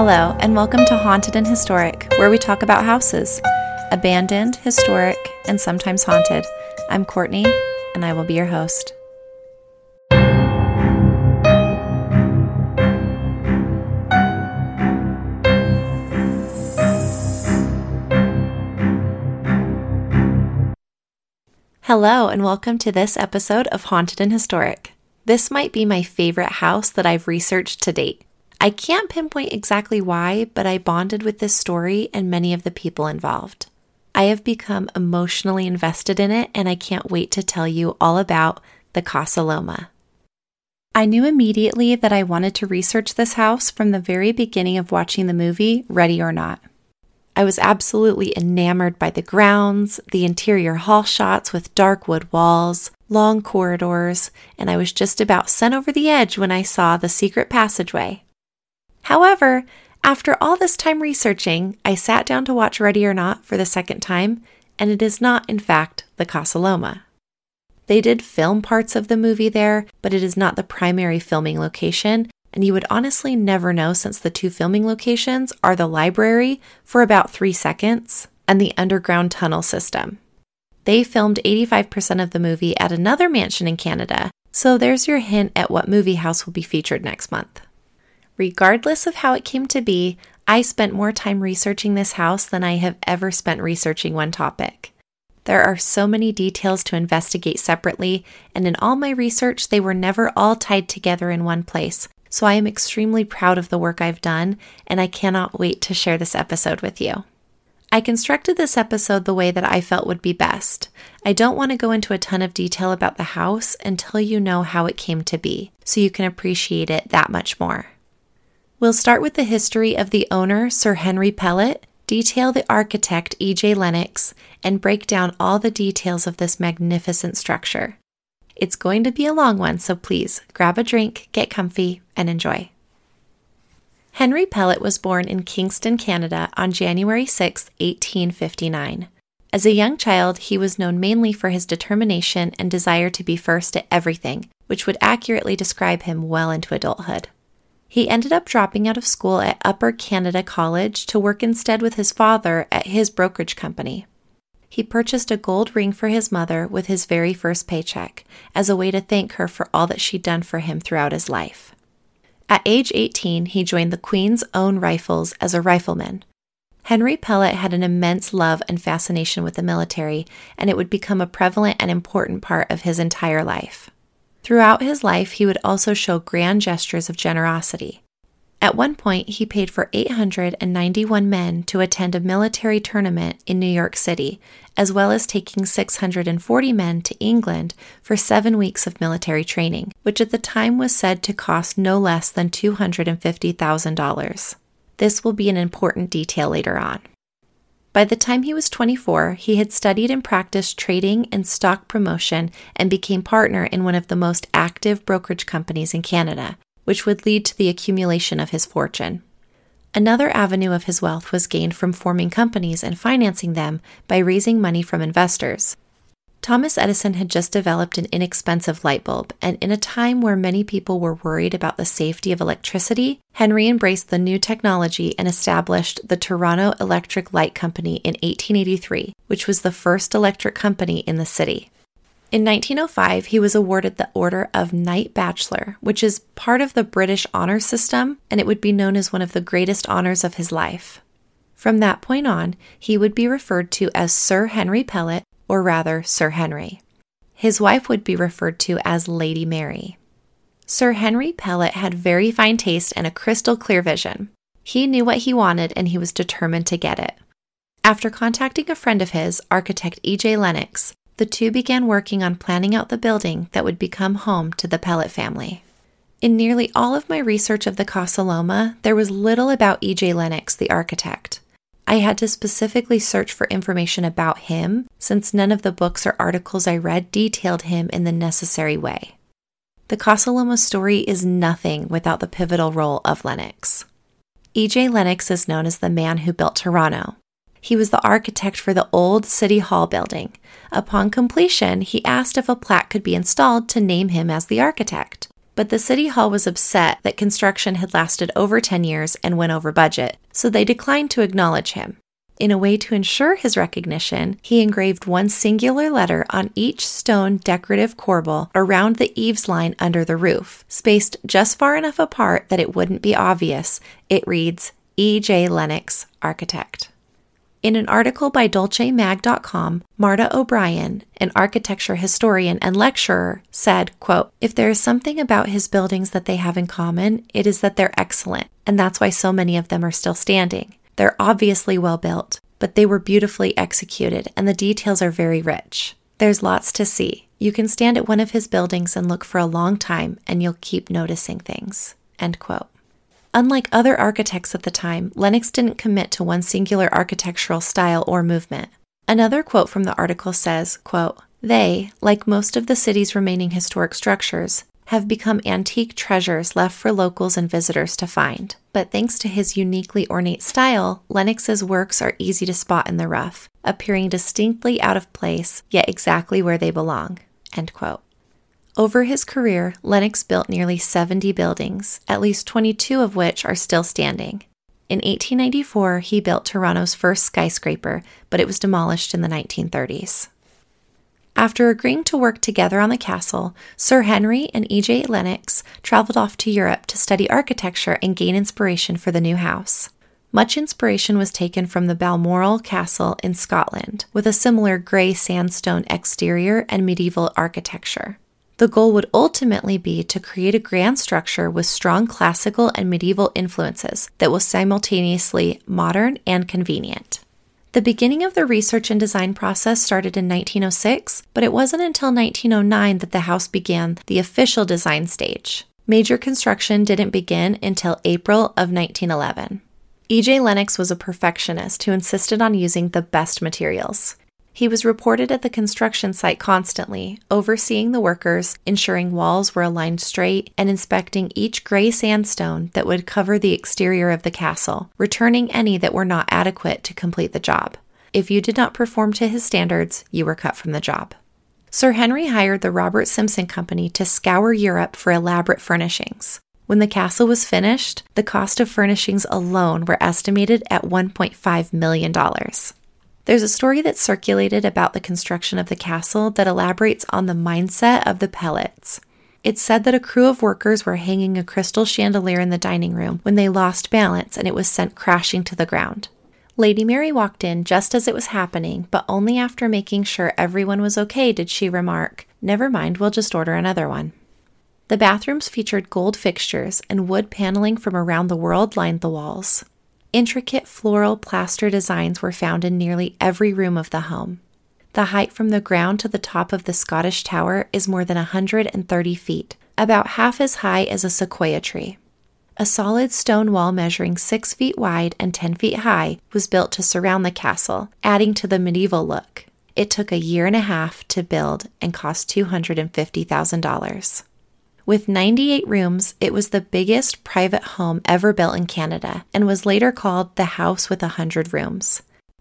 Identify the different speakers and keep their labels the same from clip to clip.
Speaker 1: Hello, and welcome to Haunted and Historic, where we talk about houses abandoned, historic, and sometimes haunted. I'm Courtney, and I will be your host. Hello, and welcome to this episode of Haunted and Historic. This might be my favorite house that I've researched to date. I can't pinpoint exactly why, but I bonded with this story and many of the people involved. I have become emotionally invested in it, and I can't wait to tell you all about the Casa Loma. I knew immediately that I wanted to research this house from the very beginning of watching the movie Ready or Not. I was absolutely enamored by the grounds, the interior hall shots with dark wood walls, long corridors, and I was just about sent over the edge when I saw the secret passageway. However, after all this time researching, I sat down to watch Ready or Not for the second time, and it is not, in fact, the Casa Loma. They did film parts of the movie there, but it is not the primary filming location, and you would honestly never know since the two filming locations are the library for about three seconds and the underground tunnel system. They filmed 85% of the movie at another mansion in Canada, so there's your hint at what movie house will be featured next month. Regardless of how it came to be, I spent more time researching this house than I have ever spent researching one topic. There are so many details to investigate separately, and in all my research, they were never all tied together in one place, so I am extremely proud of the work I've done, and I cannot wait to share this episode with you. I constructed this episode the way that I felt would be best. I don't want to go into a ton of detail about the house until you know how it came to be, so you can appreciate it that much more. We'll start with the history of the owner, Sir Henry Pellatt, detail the architect, E.J. Lennox, and break down all the details of this magnificent structure. It's going to be a long one, so please grab a drink, get comfy, and enjoy. Henry Pellatt was born in Kingston, Canada on January 6, 1859. As a young child, he was known mainly for his determination and desire to be first at everything, which would accurately describe him well into adulthood. He ended up dropping out of school at Upper Canada College to work instead with his father at his brokerage company. He purchased a gold ring for his mother with his very first paycheck as a way to thank her for all that she'd done for him throughout his life. At age 18, he joined the Queen's Own Rifles as a rifleman. Henry Pellatt had an immense love and fascination with the military, and it would become a prevalent and important part of his entire life. Throughout his life, he would also show grand gestures of generosity. At one point, he paid for 891 men to attend a military tournament in New York City, as well as taking 640 men to England for seven weeks of military training, which at the time was said to cost no less than $250,000. This will be an important detail later on. By the time he was 24, he had studied and practiced trading and stock promotion and became partner in one of the most active brokerage companies in Canada, which would lead to the accumulation of his fortune. Another avenue of his wealth was gained from forming companies and financing them by raising money from investors. Thomas Edison had just developed an inexpensive light bulb, and in a time where many people were worried about the safety of electricity, Henry embraced the new technology and established the Toronto Electric Light Company in 1883, which was the first electric company in the city. In 1905, he was awarded the Order of Knight Bachelor, which is part of the British honor system, and it would be known as one of the greatest honors of his life. From that point on, he would be referred to as Sir Henry Pellatt, or rather, Sir Henry. His wife would be referred to as Lady Mary. Sir Henry Pellatt had very fine taste and a crystal clear vision. He knew what he wanted and he was determined to get it. After contacting a friend of his, architect E.J. Lennox, the two began working on planning out the building that would become home to the Pellatt family. In nearly all of my research of the Casa Loma, there was little about E.J. Lennox, the architect. I had to specifically search for information about him since none of the books or articles I read detailed him in the necessary way. The Casa Loma story is nothing without the pivotal role of Lennox. E.J. Lennox is known as the man who built Toronto. He was the architect for the old City Hall building. Upon completion, he asked if a plaque could be installed to name him as the architect. But the City Hall was upset that construction had lasted over 10 years and went over budget, so they declined to acknowledge him. In a way to ensure his recognition, he engraved one singular letter on each stone decorative corbel around the eaves line under the roof, spaced just far enough apart that it wouldn't be obvious. It reads E.J. Lennox, Architect. In an article by DolceMag.com, Marta O'Brien, an architecture historian and lecturer, said, quote, If there is something about his buildings that they have in common, it is that they're excellent, and that's why so many of them are still standing. They're obviously well built, but they were beautifully executed, and the details are very rich. There's lots to see. You can stand at one of his buildings and look for a long time, and you'll keep noticing things. End quote. Unlike other architects at the time, Lennox didn't commit to one singular architectural style or movement. Another quote from the article says, quote, They, like most of the city's remaining historic structures, have become antique treasures left for locals and visitors to find. But thanks to his uniquely ornate style, Lennox's works are easy to spot in the rough, appearing distinctly out of place, yet exactly where they belong. End quote. Over his career, Lennox built nearly 70 buildings, at least 22 of which are still standing. In 1894, he built Toronto's first skyscraper, but it was demolished in the 1930s. After agreeing to work together on the castle, Sir Henry and E.J. Lennox traveled off to Europe to study architecture and gain inspiration for the new house. Much inspiration was taken from the Balmoral Castle in Scotland, with a similar grey sandstone exterior and medieval architecture. The goal would ultimately be to create a grand structure with strong classical and medieval influences that was simultaneously modern and convenient. The beginning of the research and design process started in 1906, but it wasn't until 1909 that the house began the official design stage. Major construction didn't begin until April of 1911. E.J. Lennox was a perfectionist who insisted on using the best materials. He was reported at the construction site constantly, overseeing the workers, ensuring walls were aligned straight, and inspecting each gray sandstone that would cover the exterior of the castle, returning any that were not adequate to complete the job. If you did not perform to his standards, you were cut from the job. Sir Henry hired the Robert Simpson Company to scour Europe for elaborate furnishings. When the castle was finished, the cost of furnishings alone were estimated at $1.5 million. There's a story that circulated about the construction of the castle that elaborates on the mindset of the Pellatts. It's said that a crew of workers were hanging a crystal chandelier in the dining room when they lost balance and it was sent crashing to the ground. Lady Mary walked in just as it was happening, but only after making sure everyone was okay did she remark, Never mind, we'll just order another one. The bathrooms featured gold fixtures, and wood paneling from around the world lined the walls. Intricate floral plaster designs were found in nearly every room of the home. The height from the ground to the top of the Scottish Tower is more than 130 feet, about half as high as a sequoia tree. A solid stone wall measuring 6 feet wide and 10 feet high was built to surround the castle, adding to the medieval look. It took a year and a half to build and cost $250,000. With 98 rooms, it was the biggest private home ever built in Canada and was later called the House with 100 Rooms.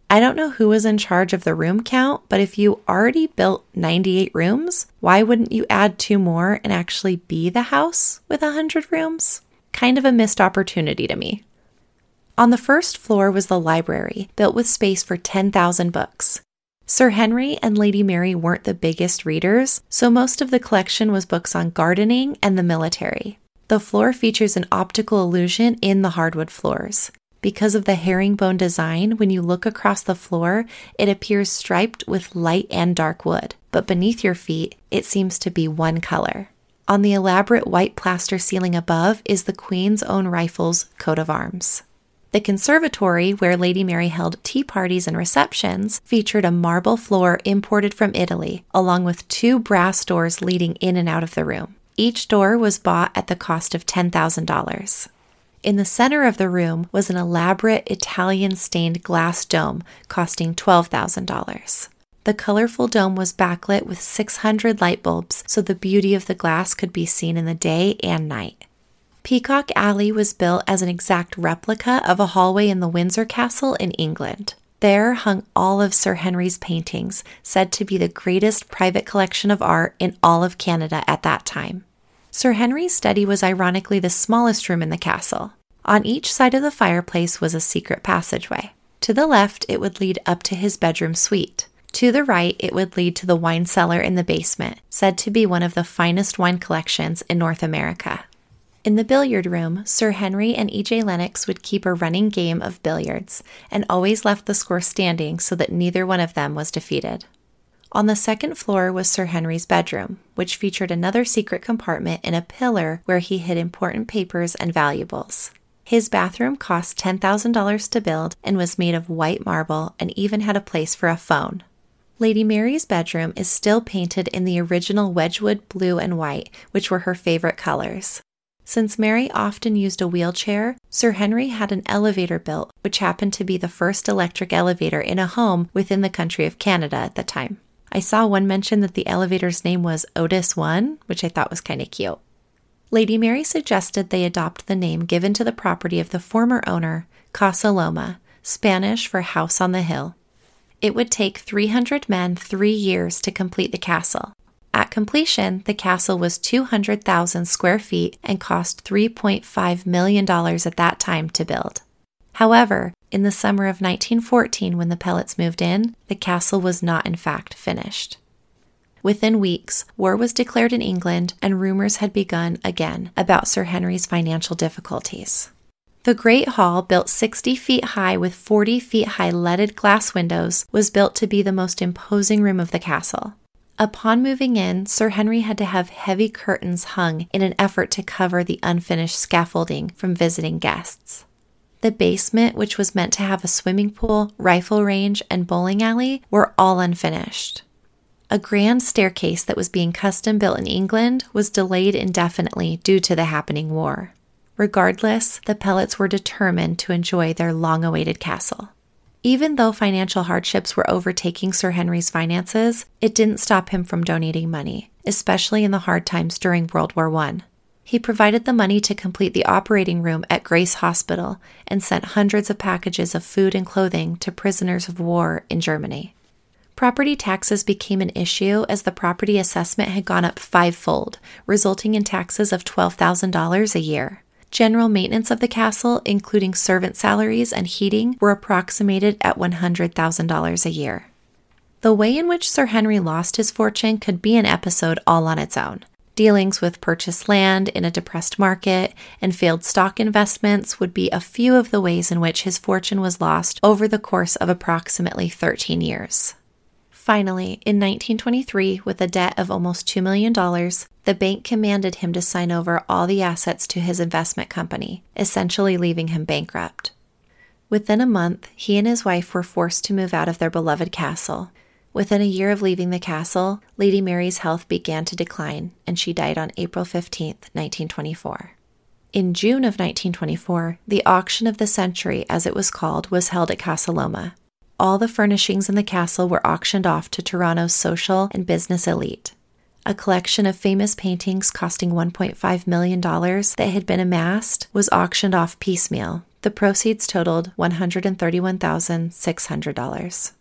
Speaker 1: I don't know who was in charge of the room count, but if you already built 98 rooms, why wouldn't you add two more and actually be the house with 100 rooms? Kind of a missed opportunity to me. On the first floor was the library, built with space for 10,000 books. Sir Henry and Lady Mary weren't the biggest readers, so most of the collection was books on gardening and the military. The floor features an optical illusion in the hardwood floors. Because of the herringbone design, when you look across the floor, it appears striped with light and dark wood, but beneath your feet, it seems to be one color. On the elaborate white plaster ceiling above is the Queen's own rifle's coat of arms. The conservatory, where Lady Mary held tea parties and receptions, featured a marble floor imported from Italy, along with two brass doors leading in and out of the room. Each door was bought at the cost of $10,000. In the center of the room was an elaborate Italian stained glass dome costing $12,000. The colorful dome was backlit with 600 light bulbs so the beauty of the glass could be seen in the day and night. Peacock Alley was built as an exact replica of a hallway in the Windsor Castle in England. There hung all of Sir Henry's paintings, said to be the greatest private collection of art in all of Canada at that time. Sir Henry's study was ironically the smallest room in the castle. On each side of the fireplace was a secret passageway. To the left, it would lead up to his bedroom suite. To the right, it would lead to the wine cellar in the basement, said to be one of the finest wine collections in North America. In the billiard room, Sir Henry and E.J. Lennox would keep a running game of billiards and always left the score standing so that neither one of them was defeated. On the second floor was Sir Henry's bedroom, which featured another secret compartment in a pillar where he hid important papers and valuables. His bathroom cost $10,000 to build and was made of white marble and even had a place for a phone. Lady Mary's bedroom is still painted in the original Wedgwood blue and white, which were her favorite colors. Since Mary often used a wheelchair, Sir Henry had an elevator built, which happened to be the first electric elevator in a home within the country of Canada at the time. I saw one mention that the elevator's name was Otis 1, which I thought was kind of cute. Lady Mary suggested they adopt the name given to the property of the former owner, Casa Loma, Spanish for house on the hill. It would take 300 men three years to complete the castle. At completion, the castle was 200,000 square feet and cost $3.5 million at that time to build. However, in the summer of 1914, when the Pellatts moved in, the castle was not in fact finished. Within weeks, war was declared in England and rumors had begun again about Sir Henry's financial difficulties. The Great Hall, built 60 feet high with 40 feet high leaded glass windows, was built to be the most imposing room of the castle. Upon moving in, Sir Henry had to have heavy curtains hung in an effort to cover the unfinished scaffolding from visiting guests. The basement, which was meant to have a swimming pool, rifle range, and bowling alley, were all unfinished. A grand staircase that was being custom built in England was delayed indefinitely due to the happening war. Regardless, the Pellatts were determined to enjoy their long awaited castle. Even though financial hardships were overtaking Sir Henry's finances, it didn't stop him from donating money, especially in the hard times during World War I. He provided the money to complete the operating room at Grace Hospital and sent hundreds of packages of food and clothing to prisoners of war in Germany. Property taxes became an issue as the property assessment had gone up fivefold, resulting in taxes of $12,000 a year. General maintenance of the castle, including servant salaries and heating, were approximated at $100,000 a year. The way in which Sir Henry lost his fortune could be an episode all on its own. Dealings with purchased land in a depressed market and failed stock investments would be a few of the ways in which his fortune was lost over the course of approximately 13 years. Finally, in 1923, with a debt of almost $2 million, the bank commanded him to sign over all the assets to his investment company, essentially leaving him bankrupt. Within a month, he and his wife were forced to move out of their beloved castle. Within a year of leaving the castle, Lady Mary's health began to decline, and she died on April 15, 1924. In June of 1924, the auction of the century, as it was called, was held at Casa Loma, all the furnishings in the castle were auctioned off to Toronto's social and business elite. A collection of famous paintings costing $1.5 million that had been amassed was auctioned off piecemeal. The proceeds totaled $131,600.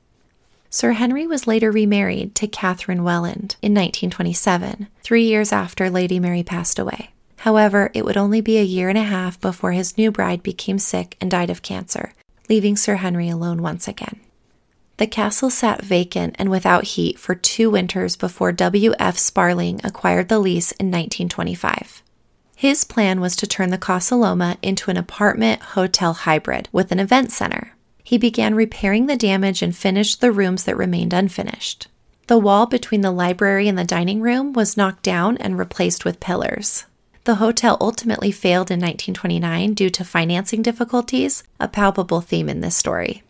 Speaker 1: Sir Henry was later remarried to Catherine Welland in 1927, three years after Lady Mary passed away. However, it would only be a year and a half before his new bride became sick and died of cancer, leaving Sir Henry alone once again. The castle sat vacant and without heat for two winters before W.F. Sparling acquired the lease in 1925. His plan was to turn the Casa Loma into an apartment hotel hybrid with an event center. He began repairing the damage and finished the rooms that remained unfinished. The wall between the library and the dining room was knocked down and replaced with pillars. The hotel ultimately failed in 1929 due to financing difficulties, a palpable theme in this story.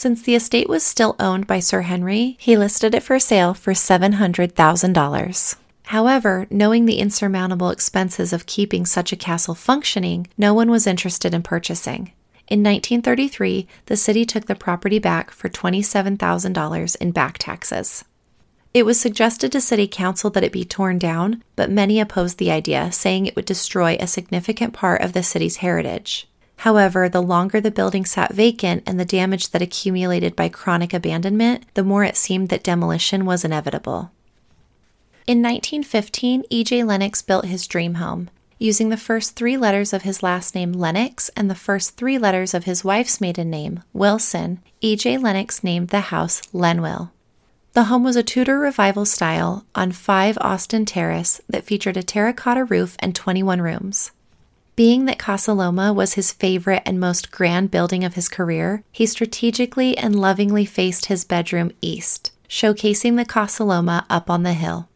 Speaker 1: Since the estate was still owned by Sir Henry, he listed it for sale for $700,000. However, knowing the insurmountable expenses of keeping such a castle functioning, no one was interested in purchasing. In 1933, the city took the property back for $27,000 in back taxes. It was suggested to City Council that it be torn down, but many opposed the idea, saying it would destroy a significant part of the city's heritage. However, the longer the building sat vacant and the damage that accumulated by chronic abandonment, the more it seemed that demolition was inevitable. In 1915, E.J. Lennox built his dream home. Using the first three letters of his last name, Lennox, and the first three letters of his wife's maiden name, Wilson, E.J. Lennox named the house Lenwil. The home was a Tudor revival style on 5 Austin Terrace that featured a terracotta roof and 21 rooms. Being that Casa Loma was his favorite and most grand building of his career, he strategically and lovingly faced his bedroom east, showcasing the Casa Loma up on the hill.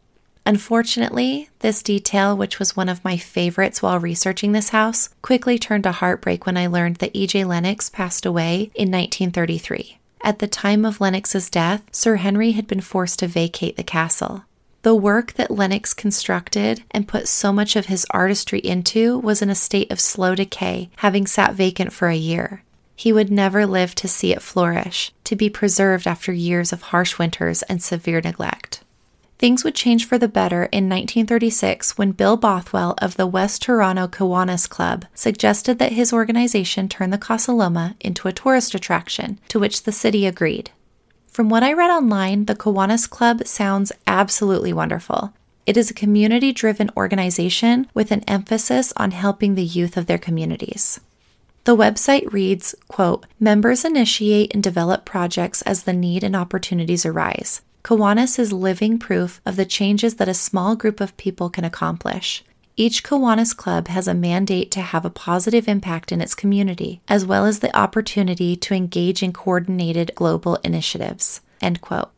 Speaker 1: Unfortunately, this detail, which was one of my favorites while researching this house, quickly turned to heartbreak when I learned that E.J. Lennox passed away in 1933. At the time of Lennox's death, Sir Henry had been forced to vacate the castle. The work that Lennox constructed and put so much of his artistry into was in a state of slow decay, having sat vacant for a year. He would never live to see it flourish, to be preserved after years of harsh winters and severe neglect. Things would change for the better in 1936 when Bill Bothwell of the West Toronto Kiwanis Club suggested that his organization turn the Casa Loma into a tourist attraction, to which the city agreed. From what I read online, the Kiwanis Club sounds absolutely wonderful. It is a community driven organization with an emphasis on helping the youth of their communities. The website reads, quote, Members initiate and develop projects as the need and opportunities arise. Kiwanis is living proof of the changes that a small group of people can accomplish. Each Kiwanis Club has a mandate to have a positive impact in its community, as well as the opportunity to engage in coordinated global initiatives. End quote.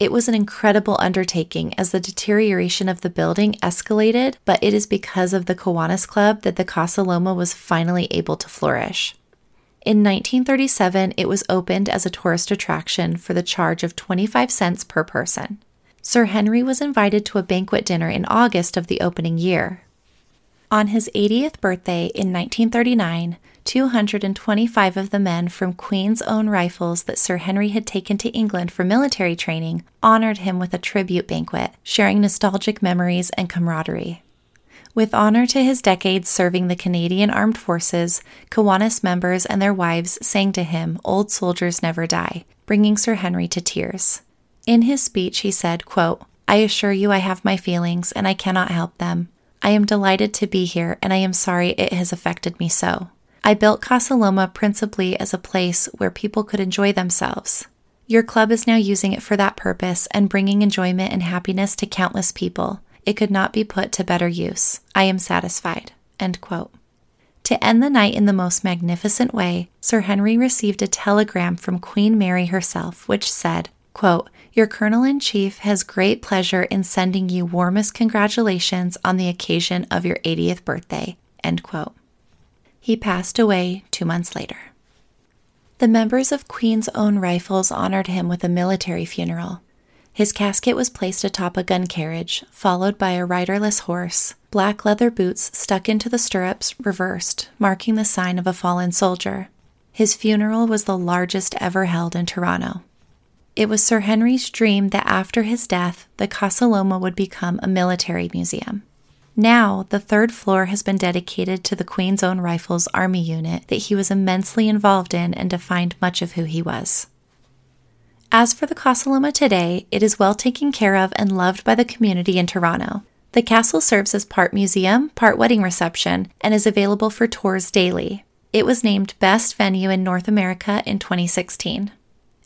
Speaker 1: It was an incredible undertaking as the deterioration of the building escalated, but it is because of the Kiwanis Club that the Casa Loma was finally able to flourish. In 1937, it was opened as a tourist attraction for the charge of 25 cents per person. Sir Henry was invited to a banquet dinner in August of the opening year. On his 80th birthday in 1939, 225 of the men from Queen's Own Rifles that Sir Henry had taken to England for military training honored him with a tribute banquet, sharing nostalgic memories and camaraderie. With honor to his decades serving the Canadian Armed Forces, Kiwanis members and their wives sang to him Old Soldiers Never Die, bringing Sir Henry to tears. In his speech, he said, quote, I assure you I have my feelings and I cannot help them. I am delighted to be here and I am sorry it has affected me so. I built Casa Loma principally as a place where people could enjoy themselves. Your club is now using it for that purpose and bringing enjoyment and happiness to countless people. It could not be put to better use. I am satisfied. To end the night in the most magnificent way, Sir Henry received a telegram from Queen Mary herself, which said, quote, Your Colonel in Chief has great pleasure in sending you warmest congratulations on the occasion of your 80th birthday. End quote. He passed away two months later. The members of Queen's Own Rifles honored him with a military funeral. His casket was placed atop a gun carriage, followed by a riderless horse, black leather boots stuck into the stirrups reversed, marking the sign of a fallen soldier. His funeral was the largest ever held in Toronto. It was Sir Henry's dream that after his death, the Casa Loma would become a military museum. Now, the third floor has been dedicated to the Queen's Own Rifles Army unit that he was immensely involved in and defined much of who he was. As for the Casa Loma today, it is well taken care of and loved by the community in Toronto. The castle serves as part museum, part wedding reception, and is available for tours daily. It was named Best Venue in North America in 2016.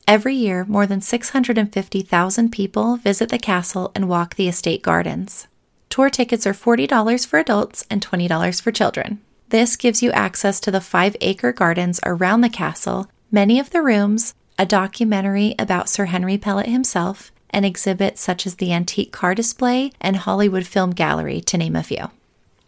Speaker 1: Every year, more than 650,000 people visit the castle and walk the estate gardens. Tour tickets are $40 for adults and $20 for children. This gives you access to the five acre gardens around the castle, many of the rooms, a documentary about Sir Henry Pellatt himself, and exhibits such as the antique car display and Hollywood Film Gallery, to name a few.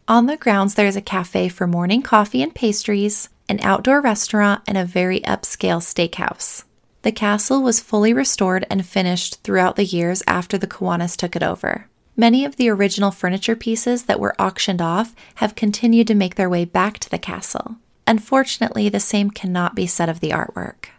Speaker 1: On the grounds, there is a cafe for morning coffee and pastries, an outdoor restaurant, and a very upscale steakhouse. The castle was fully restored and finished throughout the years after the Kiwanis took it over. Many of the original furniture pieces that were auctioned off have continued to make their way back to the castle. Unfortunately, the same cannot be said of the artwork.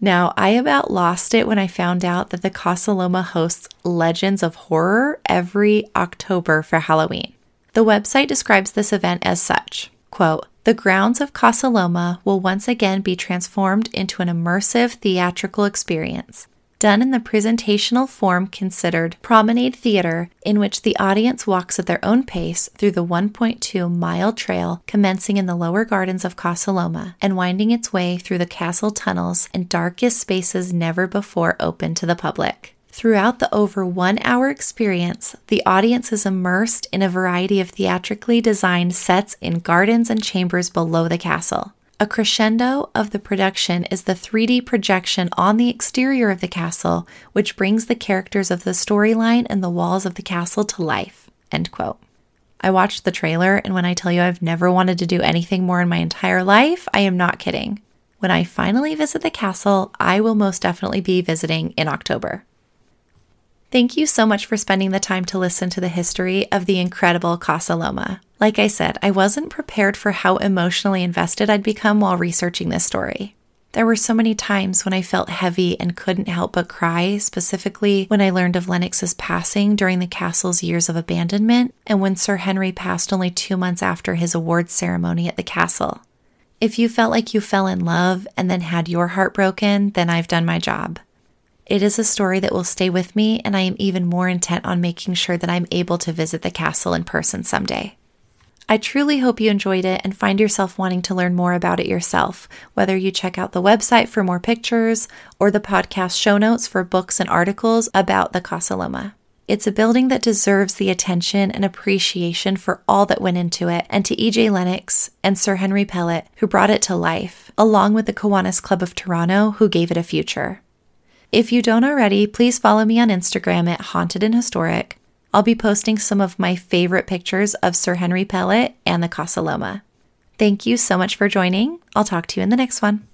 Speaker 1: Now, I about lost it when I found out that the Casa Loma hosts Legends of Horror every October for Halloween. The website describes this event as such quote, The grounds of Casa Loma will once again be transformed into an immersive theatrical experience. done in the presentational form considered promenade theater, in which the audience walks at their own pace through the 1.2 mile trail commencing in the lower gardens of Casa Loma and winding its way through the castle tunnels and darkest spaces never before open to the public. Throughout the over one hour experience, the audience is immersed in a variety of theatrically designed sets in gardens and chambers below the castle. A crescendo of the production is the 3D projection on the exterior of the castle, which brings the characters of the storyline and the walls of the castle to life. End quote. I watched the trailer, and when I tell you I've never wanted to do anything more in my entire life, I am not kidding. When I finally visit the castle, I will most definitely be visiting in October. Thank you so much for spending the time to listen to the history of the incredible Casa Loma. Like I said, I wasn't prepared for how emotionally invested I'd become while researching this story. There were so many times when I felt heavy and couldn't help but cry, specifically when I learned of Lennox's passing during the castle's years of abandonment and when Sir Henry passed only two months after his awards ceremony at the castle. If you felt like you fell in love and then had your heart broken, then I've done my job. It is a story that will stay with me, and I am even more intent on making sure that I'm able to visit the castle in person someday. I truly hope you enjoyed it and find yourself wanting to learn more about it yourself, whether you check out the website for more pictures or the podcast show notes for books and articles about the Casa Loma. It's a building that deserves the attention and appreciation for all that went into it, and to EJ Lennox and Sir Henry Pellatt, who brought it to life, along with the Kiwanis Club of Toronto, who gave it a future. If you don't already, please follow me on Instagram at Haunted and Historic. I'll be posting some of my favorite pictures of Sir Henry Pellatt and the Casa Loma. Thank you so much for joining. I'll talk to you in the next one.